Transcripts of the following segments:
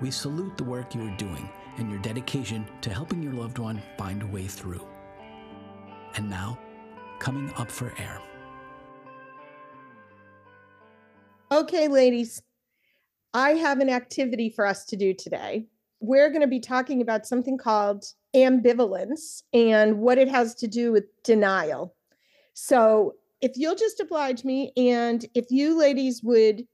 We salute the work you are doing and your dedication to helping your loved one find a way through. And now, coming up for air. Okay, ladies, I have an activity for us to do today. We're going to be talking about something called ambivalence and what it has to do with denial. So, if you'll just oblige me, and if you ladies would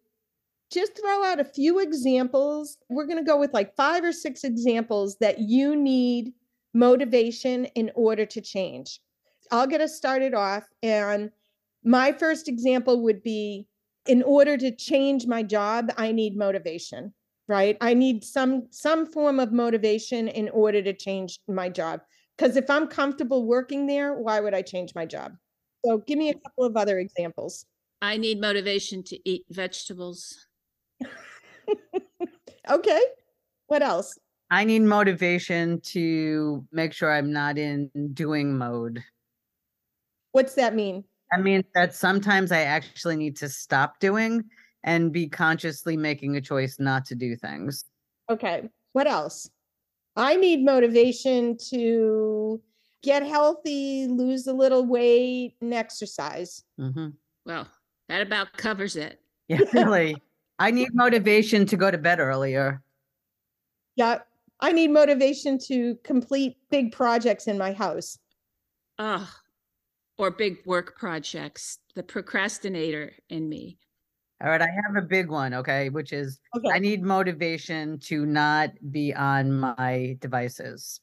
just throw out a few examples. We're going to go with like five or six examples that you need motivation in order to change. I'll get us started off. And my first example would be in order to change my job, I need motivation, right? I need some some form of motivation in order to change my job. Because if I'm comfortable working there, why would I change my job? So give me a couple of other examples. I need motivation to eat vegetables. okay. What else? I need motivation to make sure I'm not in doing mode. What's that mean? I mean that sometimes I actually need to stop doing and be consciously making a choice not to do things. Okay. What else? I need motivation to get healthy, lose a little weight, and exercise. Mm-hmm. Well, that about covers it. Yeah, really. I need motivation to go to bed earlier. Yeah. I need motivation to complete big projects in my house. Oh, or big work projects. The procrastinator in me. All right, I have a big one, okay, which is Okay. I need motivation to not be on my devices.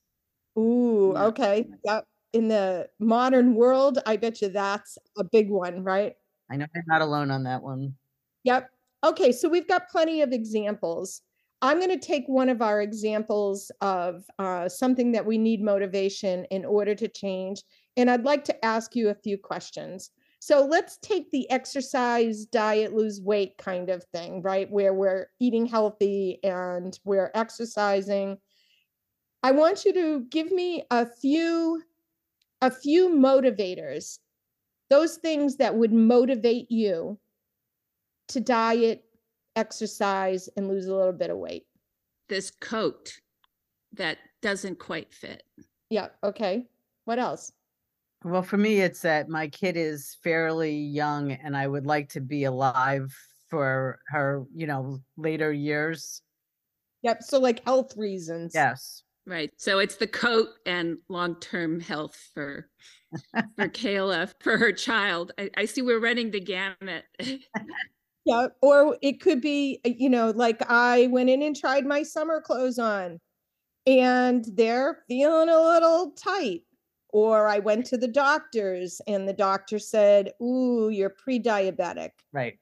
Ooh, okay. Yep. In the modern world, I bet you that's a big one, right? I know I'm not alone on that one. Yep. Okay, so we've got plenty of examples. I'm going to take one of our examples of uh, something that we need motivation in order to change. And I'd like to ask you a few questions. So let's take the exercise, diet, lose weight kind of thing, right? Where we're eating healthy and we're exercising. I want you to give me a few a few motivators. Those things that would motivate you to diet, exercise, and lose a little bit of weight. This coat that doesn't quite fit. Yeah. Okay. What else? Well, for me, it's that my kid is fairly young and I would like to be alive for her, you know, later years. Yep. So, like health reasons. Yes. Right. So it's the coat and long-term health for for Kayla, for her child. I, I see we're running the gamut. Yeah. Or it could be, uh, you know, like I went in and tried my summer clothes on and they're feeling a little tight. Or I went to the doctors and the doctor said, Ooh, you're pre diabetic. Right.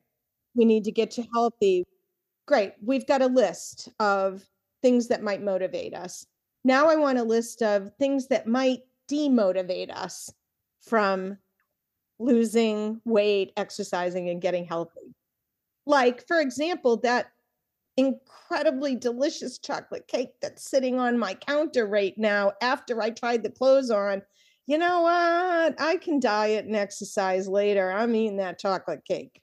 We need to get you healthy. Great. We've got a list of things that might motivate us. Now I want a list of things that might demotivate us from losing weight, exercising, and getting healthy. Like, for example, that incredibly delicious chocolate cake that's sitting on my counter right now after I tried the clothes on. You know what? I can diet and exercise later. I'm eating that chocolate cake.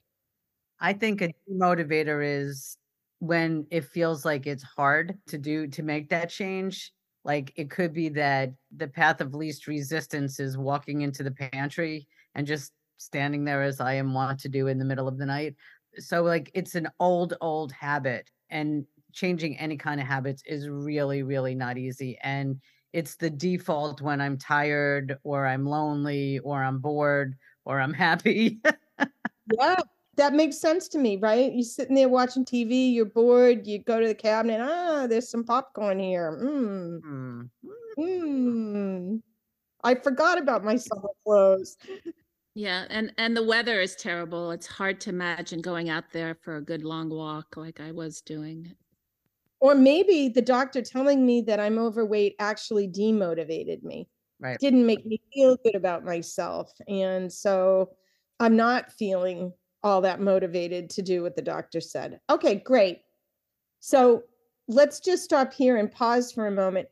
I think a motivator is when it feels like it's hard to do to make that change. Like it could be that the path of least resistance is walking into the pantry and just standing there as I am wont to do in the middle of the night. So like it's an old, old habit and changing any kind of habits is really, really not easy. And it's the default when I'm tired or I'm lonely or I'm bored or I'm happy. Yeah, that makes sense to me, right? You're sitting there watching TV, you're bored, you go to the cabinet, ah, there's some popcorn here. Mmm, Hmm. mmm. I forgot about my summer clothes. Yeah, and and the weather is terrible. It's hard to imagine going out there for a good long walk like I was doing. Or maybe the doctor telling me that I'm overweight actually demotivated me. Right. Didn't make me feel good about myself. And so I'm not feeling all that motivated to do what the doctor said. Okay, great. So let's just stop here and pause for a moment.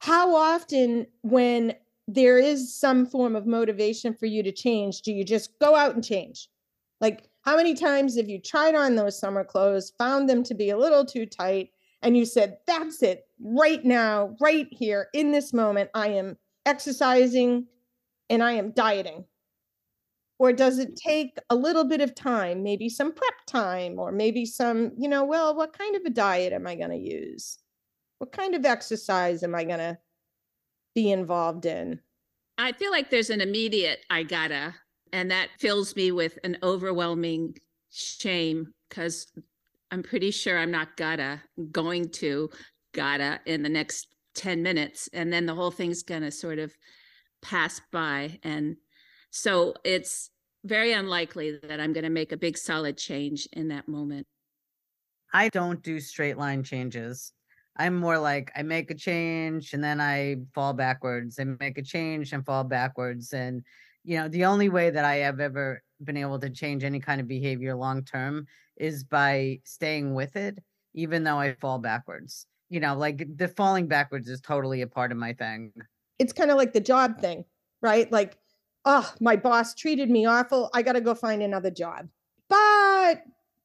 How often, when there is some form of motivation for you to change, do you just go out and change? Like, how many times have you tried on those summer clothes, found them to be a little too tight, and you said, That's it, right now, right here, in this moment, I am exercising and I am dieting? Or does it take a little bit of time, maybe some prep time, or maybe some, you know, well, what kind of a diet am I going to use? What kind of exercise am I going to be involved in? I feel like there's an immediate I gotta, and that fills me with an overwhelming shame because I'm pretty sure I'm not gotta going to gotta in the next 10 minutes. And then the whole thing's gonna sort of pass by. And so it's very unlikely that I'm gonna make a big solid change in that moment. I don't do straight line changes. I'm more like I make a change and then I fall backwards and make a change and fall backwards. And, you know, the only way that I have ever been able to change any kind of behavior long term is by staying with it, even though I fall backwards. You know, like the falling backwards is totally a part of my thing. It's kind of like the job thing, right? Like, oh, my boss treated me awful. I got to go find another job.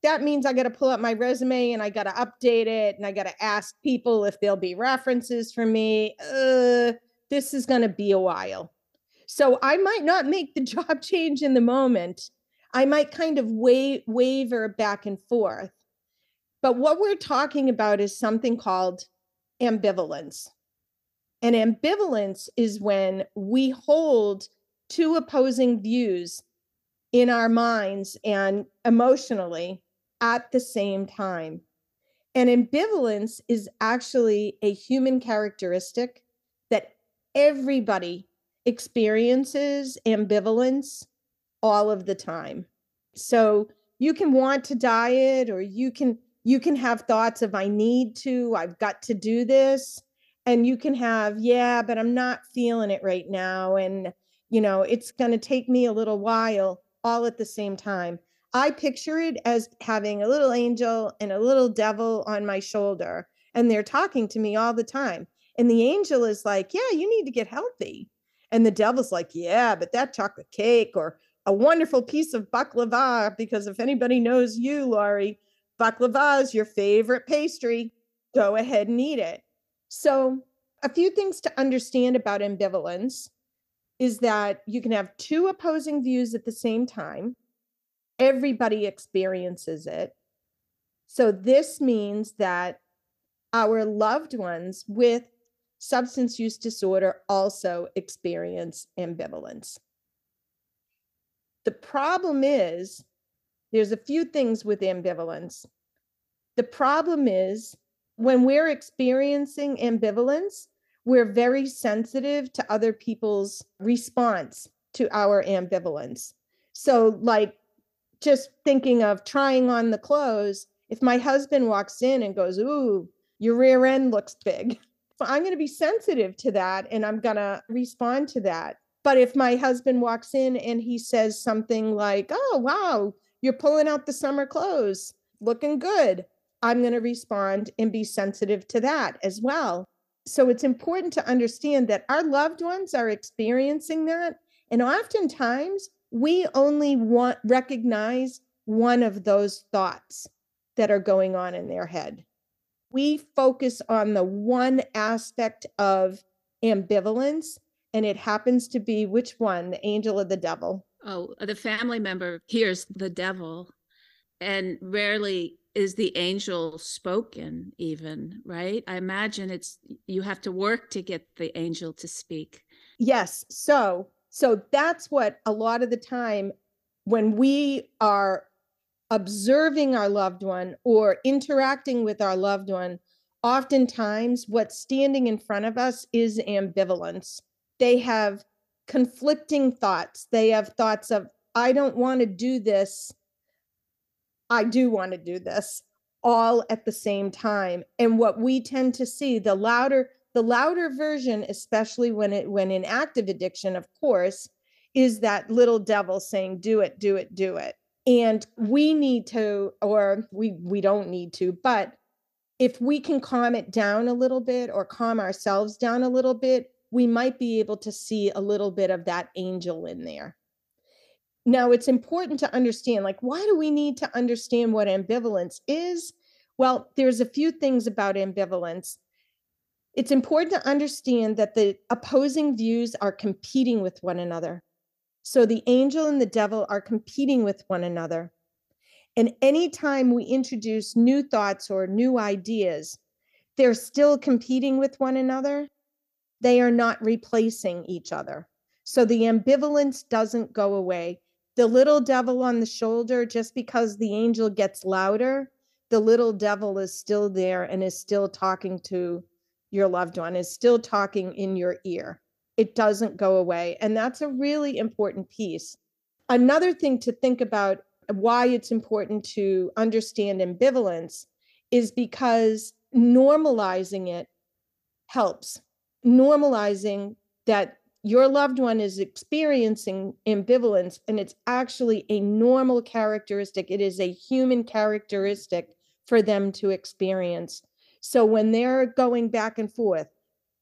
That means I got to pull up my resume and I got to update it and I got to ask people if there'll be references for me. Uh, this is going to be a while. So I might not make the job change in the moment. I might kind of wa- waver back and forth. But what we're talking about is something called ambivalence. And ambivalence is when we hold two opposing views in our minds and emotionally at the same time. And ambivalence is actually a human characteristic that everybody experiences ambivalence all of the time. So you can want to diet or you can you can have thoughts of I need to, I've got to do this and you can have yeah, but I'm not feeling it right now and you know, it's going to take me a little while all at the same time. I picture it as having a little angel and a little devil on my shoulder, and they're talking to me all the time. And the angel is like, Yeah, you need to get healthy. And the devil's like, Yeah, but that chocolate cake or a wonderful piece of baklava, because if anybody knows you, Laurie, baklava is your favorite pastry. Go ahead and eat it. So, a few things to understand about ambivalence is that you can have two opposing views at the same time everybody experiences it. So this means that our loved ones with substance use disorder also experience ambivalence. The problem is there's a few things with ambivalence. The problem is when we're experiencing ambivalence, we're very sensitive to other people's response to our ambivalence. So, like just thinking of trying on the clothes, if my husband walks in and goes, Ooh, your rear end looks big, I'm going to be sensitive to that and I'm going to respond to that. But if my husband walks in and he says something like, Oh, wow, you're pulling out the summer clothes, looking good, I'm going to respond and be sensitive to that as well. So it's important to understand that our loved ones are experiencing that. And oftentimes we only want recognize one of those thoughts that are going on in their head. We focus on the one aspect of ambivalence, and it happens to be which one, the angel or the devil? Oh, the family member hears the devil, and rarely is the angel spoken, even, right? I imagine it's you have to work to get the angel to speak. Yes. So so that's what a lot of the time when we are observing our loved one or interacting with our loved one, oftentimes what's standing in front of us is ambivalence. They have conflicting thoughts. They have thoughts of, I don't want to do this. I do want to do this. all at the same time. And what we tend to see, the louder, the louder version, especially when it when in active addiction, of course, is that little devil saying, do it, do it, do it. And we need to, or we we don't need to, but if we can calm it down a little bit or calm ourselves down a little bit, we might be able to see a little bit of that angel in there. Now, it's important to understand like, why do we need to understand what ambivalence is? Well, there's a few things about ambivalence. It's important to understand that the opposing views are competing with one another. So the angel and the devil are competing with one another. And anytime we introduce new thoughts or new ideas, they're still competing with one another. They are not replacing each other. So the ambivalence doesn't go away. The little devil on the shoulder, just because the angel gets louder, the little devil is still there and is still talking to your loved one, is still talking in your ear. It doesn't go away. And that's a really important piece. Another thing to think about why it's important to understand ambivalence is because normalizing it helps. Normalizing that your loved one is experiencing ambivalence and it's actually a normal characteristic, it is a human characteristic for them to experience. So when they're going back and forth,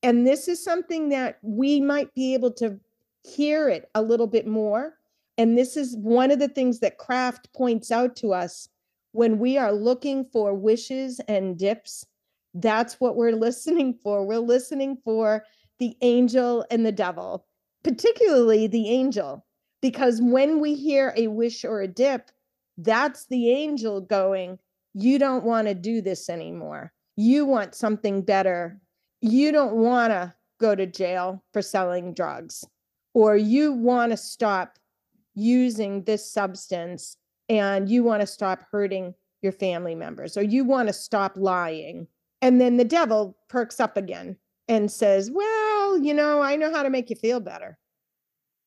and this is something that we might be able to hear it a little bit more and this is one of the things that CRAFT points out to us when we are looking for wishes and dips. That's what we're listening for. We're listening for the angel and the devil, particularly the angel, because when we hear a wish or a dip, that's the angel going, You don't want to do this anymore. You want something better. You don't want to go to jail for selling drugs, or you want to stop using this substance and you want to stop hurting your family members or you want to stop lying. And then the devil perks up again and says, Well, you know, I know how to make you feel better.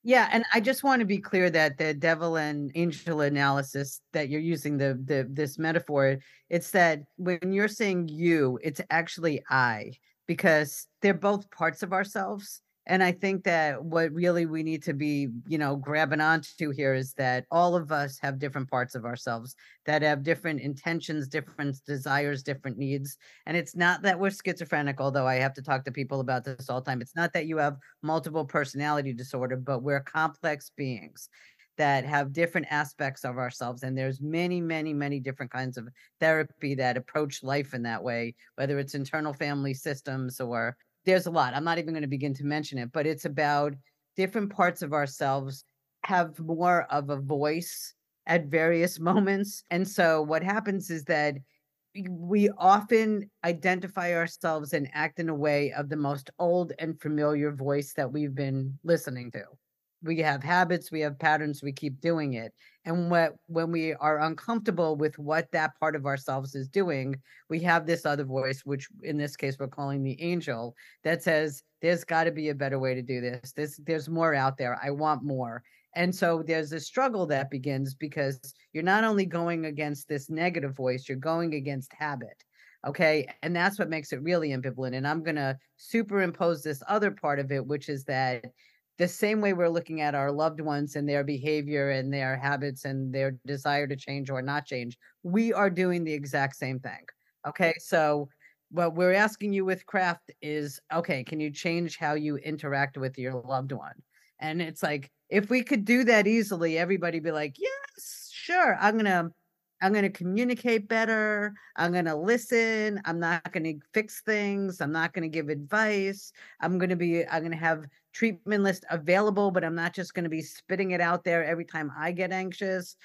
Yeah, and I just want to be clear that the devil and angel analysis that you're using the the this metaphor, it's that when you're saying you, it's actually I because they're both parts of ourselves and i think that what really we need to be you know grabbing onto here is that all of us have different parts of ourselves that have different intentions different desires different needs. And it's not that we're schizophrenic although i have to talk to people about this all the time. It's not that you have multiple personality disorder but we're complex beings that have different aspects of ourselves. And there's many many many different kinds of therapy that approach life in that way whether it's internal family systems or there's a lot. I'm not even going to begin to mention it, but it's about different parts of ourselves have more of a voice at various moments. And so what happens is that we often identify ourselves and act in a way of the most old and familiar voice that we've been listening to we have habits we have patterns we keep doing it. And what when we are uncomfortable with what that part of ourselves is doing we have this other voice which in this case we're calling the angel that says there's got to be a better way to do this. There's there's more out there. I want more. And so there's a struggle that begins because you're not only going against this negative voice you're going against habit okay? And that's what makes it really ambivalent. And i'm going to superimpose this other part of it which is that the same way we're looking at our loved ones and their behavior and their habits and their desire to change or not change, we are doing the exact same thing. Okay. So, what we're asking you with CRAFT is okay, can you change how you interact with your loved one? And it's like, if we could do that easily, everybody be like, yes, sure. I'm going to I'm going to communicate better. I'm going to listen. I'm not going to fix things. I'm not going to give advice. I'm going to be, I'm going to have treatment list available, but I'm not just going to be spitting it out there every time I get anxious.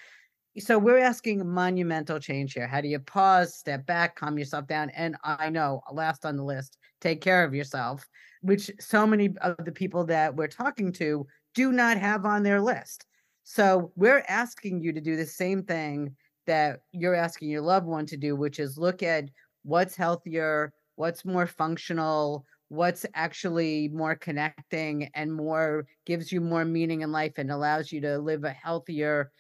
So we're asking monumental change here. How do you pause, step back, calm yourself down? And I know, last on the list, take care of yourself, which so many of the people that we're talking to do not have on their list. So we're asking you to do the same thing that you're asking your loved one to do, which is look at what's healthier, what's more functional, what's actually more connecting and more gives you more meaning in life and allows you to live a healthier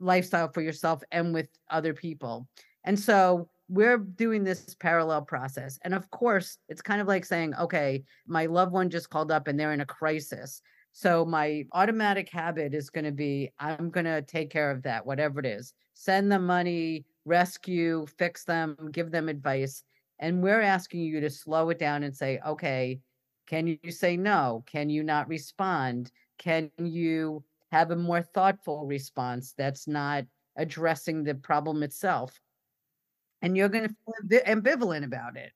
lifestyle for yourself and with other people. And so we're doing this parallel process. And of course, it's kind of like saying, okay, my loved one just called up and they're in a crisis. So my automatic habit is going to be I'm going to take care of that, whatever it is. Send them money, rescue, fix them, give them advice. And we're asking you to slow it down and say, okay, can you say no? Can you not respond? Can you have a more thoughtful response that's not addressing the problem itself? And you're going to feel ambivalent about it.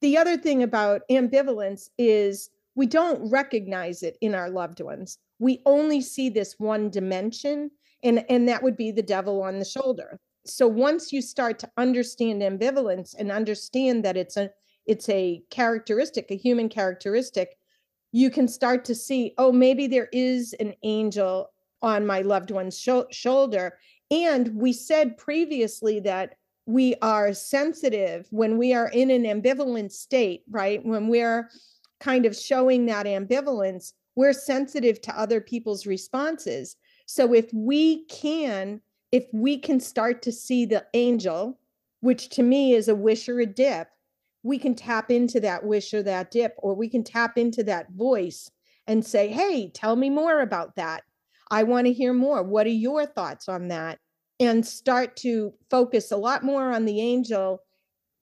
The other thing about ambivalence is we don't recognize it in our loved ones. We only see this one dimension, and, and that would be the devil on the shoulder. So once you start to understand ambivalence and understand that it's a it's a characteristic, a human characteristic, you can start to see, oh, maybe there is an angel on my loved one's sh- shoulder. And we said previously that we are sensitive when we are in an ambivalent state, right? When we're kind of showing that ambivalence, we're sensitive to other people's responses. So if we can, if we can start to see the angel, which to me is a wish or a dip, we can tap into that wish or that dip, or we can tap into that voice and say, Hey, tell me more about that. I want to hear more. What are your thoughts on that? And start to focus a lot more on the angel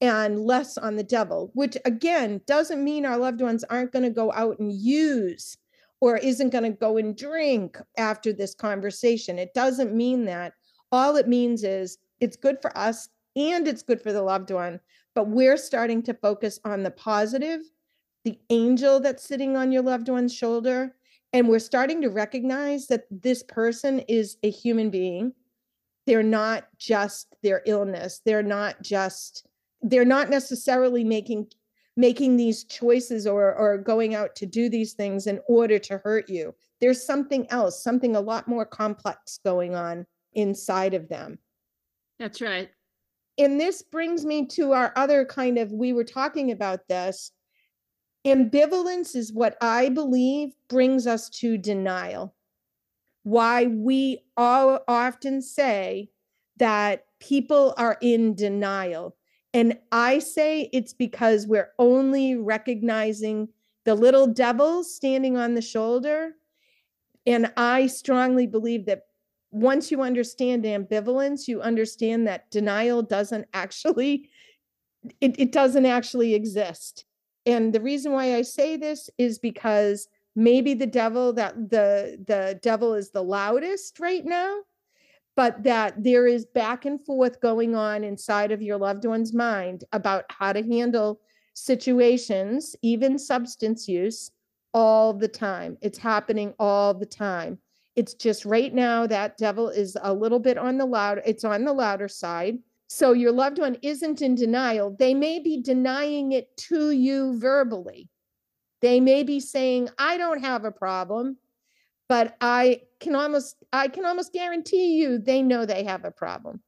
and less on the devil, which again doesn't mean our loved ones aren't going to go out and use or isn't going to go and drink after this conversation. It doesn't mean that. All it means is it's good for us and it's good for the loved one. But we're starting to focus on the positive, the angel that's sitting on your loved one's shoulder. And we're starting to recognize that this person is a human being. They're not just their illness. They're not just they're not necessarily making making these choices or or going out to do these things in order to hurt you. There's something else something a lot more complex going on inside of them. That's right. And this brings me to our other kind of we were talking about this. Ambivalence is what i believe brings us to denial. Why we all often say that people are in denial and I say it's because we're only recognizing the little devil standing on the shoulder. And I strongly believe that once you understand ambivalence, you understand that denial doesn't actually it, it doesn't actually exist. And the reason why I say this is because maybe the devil that the the devil is the loudest right now but that there is back and forth going on inside of your loved one's mind about how to handle situations, even substance use, all the time. It's happening all the time. It's just right now that devil is a little bit on the loud, it's on the louder side. So your loved one isn't in denial. They may be denying it to you verbally. They may be saying, I don't have a problem but I can almost I can almost guarantee you they know they have a problem.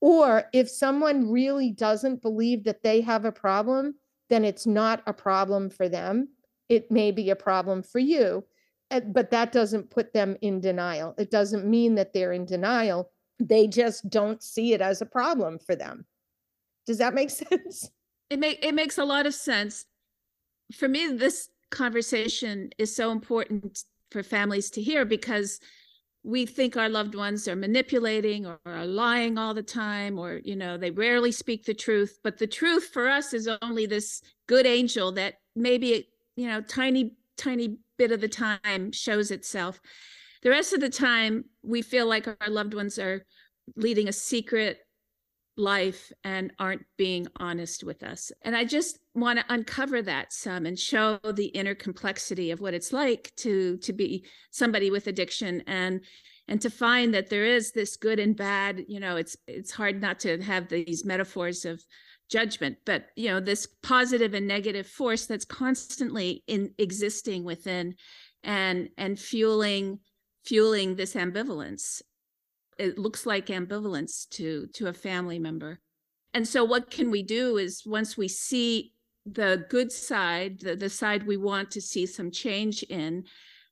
Or if someone really doesn't believe that they have a problem, then it's not a problem for them. It may be a problem for you, eh, but that doesn't put them in denial. It doesn't mean that they're in denial. They just don't see it as a problem for them. Does that make sense? It make it makes a lot of sense. For me, this conversation is so important for families to hear because we think our loved ones are manipulating or are lying all the time or you know they rarely speak the truth but the truth for us is only this good angel that maybe you know tiny tiny bit of the time shows itself the rest of the time we feel like our loved ones are leading a secret life and aren't being honest with us. And I just want to uncover that some and show the inner complexity of what it's like to to be somebody with addiction and and to find that there is this good and bad, you know, it's it's hard not to have these metaphors of judgment, but you know, this positive and negative force that's constantly in existing within and and fueling fueling this ambivalence. It looks like ambivalence to to a family member. And so what can we do is once we see the good side the, the side we want to see some change in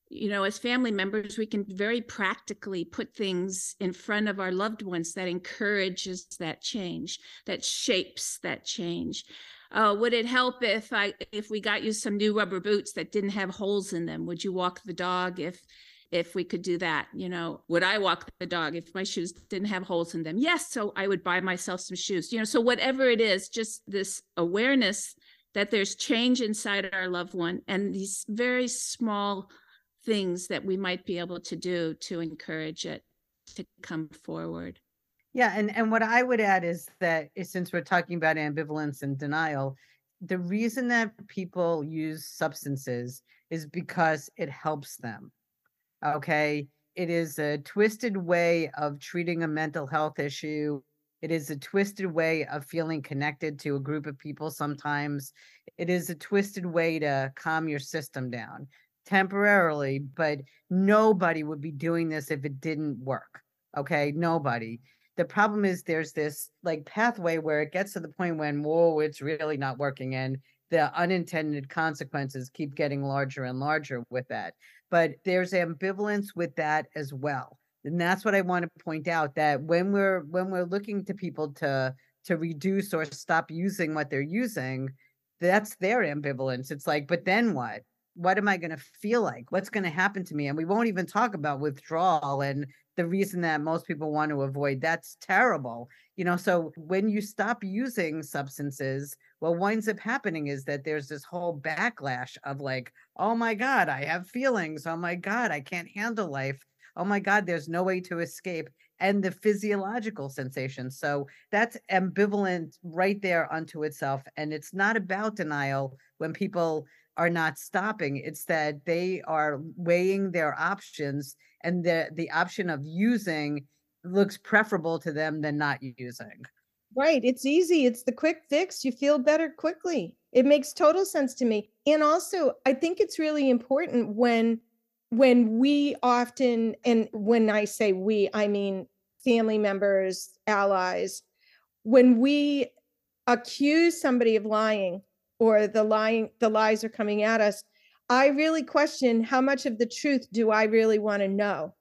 you know, as family members, we can very practically put things in front of our loved ones that encourages that change, that shapes that change. Uh, would it help if I if we got you some new rubber boots that didn't have holes in them? Would you walk the dog if if we could do that? You know, would I walk the dog if my shoes didn't have holes in them? Yes, so I would buy myself some shoes. You know, so whatever it is, just this awareness that there's change inside our loved one and these very small things that we might be able to do to encourage it to come forward. Yeah, and and what I would add is that since we're talking about ambivalence and denial, the reason that people use substances is because it helps them. Okay? It is a twisted way of treating a mental health issue. It is a twisted way of feeling connected to a group of people sometimes. It is a twisted way to calm your system down temporarily, but nobody would be doing this if it didn't work. Okay, nobody. The problem is there's this like pathway where it gets to the point when, whoa, it's really not working. And the unintended consequences keep getting larger and larger with that. But there's ambivalence with that as well. And that's what I want to point out that when we're when we're looking to people to to reduce or stop using what they're using, that's their ambivalence. It's like, but then what? what am I going to feel like? What's going to happen to me? And we won't even talk about withdrawal and the reason that most people want to avoid that's terrible. You know, so when you stop using substances, what winds up happening is that there's this whole backlash of like, oh my God, I have feelings. Oh my God, I can't handle life. Oh my God, there's no way to escape. And the physiological sensation. So that's ambivalent right there unto itself. And it's not about denial when people are not stopping. It's that they are weighing their options and the the option of using looks preferable to them than not using. Right. It's easy. It's the quick fix. You feel better quickly. It makes total sense to me. And also, I think it's really important when when we often and when I say we, I mean family members, allies, when we accuse somebody of lying or the lying the lies are coming at us i really question how much of the truth do i really want to know?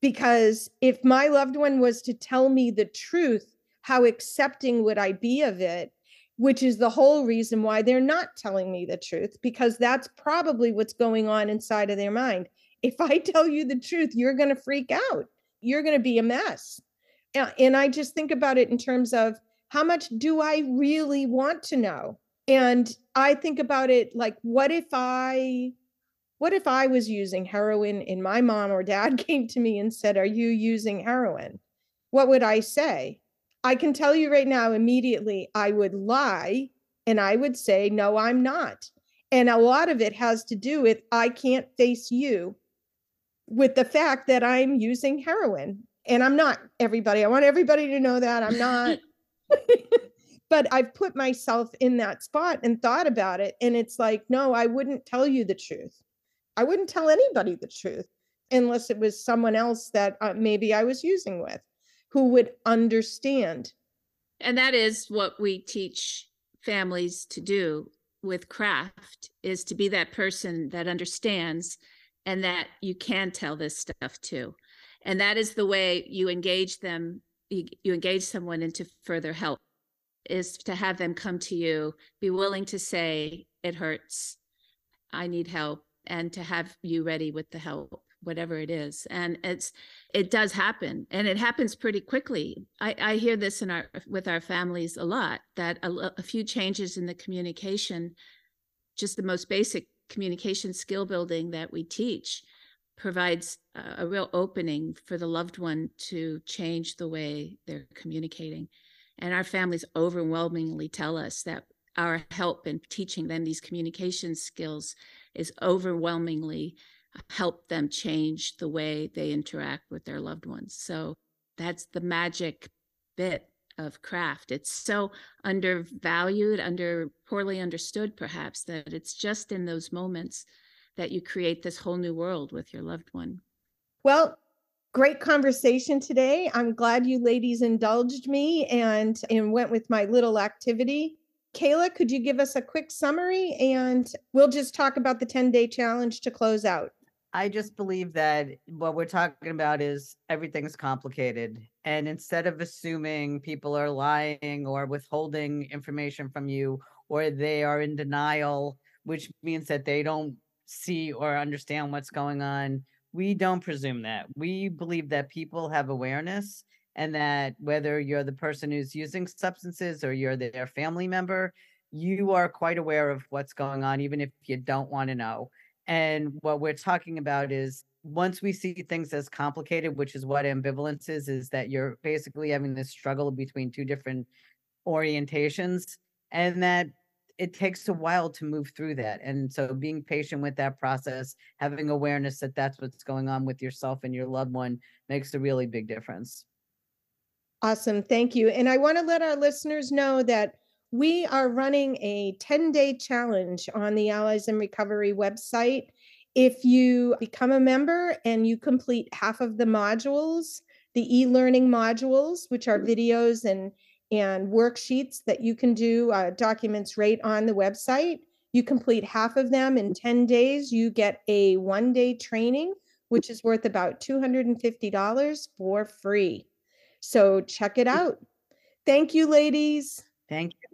Because if my loved one was to tell me the truth how accepting would i be of it? Which is the whole reason why they're not telling me the truth because that's probably what's going on inside of their mind if i tell you the truth you're going to freak out. You're going to be a mess. And i just think about it in terms of how much do i really want to know? And i think about it like what if i what if i was using heroin and my mom or dad came to me and said are you using heroin? What would i say? I can tell you right now immediately i would lie and i would say no i'm not. And a lot of it has to do with i can't face you with the fact that i'm using heroin and i'm not everybody i want everybody to know that i'm not but I've put myself in that spot and thought about it. And it's like, no, I wouldn't tell you the truth. I wouldn't tell anybody the truth unless it was someone else that uh, maybe I was using with who would understand. And that is what we teach families to do with CRAFT is to be that person that understands and that you can tell this stuff to. And that is the way you engage them, you, you engage someone into further help is to have them come to you, be willing to say, it hurts, I need help, and to have you ready with the help whatever it is. And it's it does happen and it happens pretty quickly. I i hear this in our with our families a lot that a, a few changes in the communication just the most basic communication skill building that we teach provides a, a real opening for the loved one to change the way they're communicating and our families overwhelmingly tell us that our help in teaching them these communication skills is overwhelmingly uh, help them change the way they interact with their loved ones. So that's the magic bit of CRAFT. It's so undervalued, under poorly understood, perhaps, that it's just in those moments that you create this whole new world with your loved one. Well, great conversation today. I'm glad you ladies indulged me and and went with my little activity. Kayla, could you give us a quick summary and we'll just talk about the 10-day challenge to close out. I just believe that what we're talking about is everything's complicated. And instead of assuming people are lying or withholding information from you, or they are in denial, which means that they don't see or understand what's going on, we don't presume that. We believe that people have awareness and that whether you're the person who's using substances or you're their family member, you are quite aware of what's going on, even if you don't want to know. And what we're talking about is once we see things as complicated, which is what ambivalence is, is that you're basically having this struggle between two different orientations and that it takes a while to move through that. And so being patient with that process, having awareness that that's what's going on with yourself and your loved one makes a really big difference. Awesome. Thank you. And I want to let our listeners know that we are running a 10 day challenge on the Allies in Recovery website. If you become a member and you complete half of the modules, the e learning modules, which are videos and and worksheets that you can do, uh, documents right on the website. You complete half of them in 10 days. You get a one day training, which is worth about $250 for free. So check it out. Thank you, ladies. Thank you.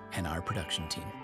and our production team.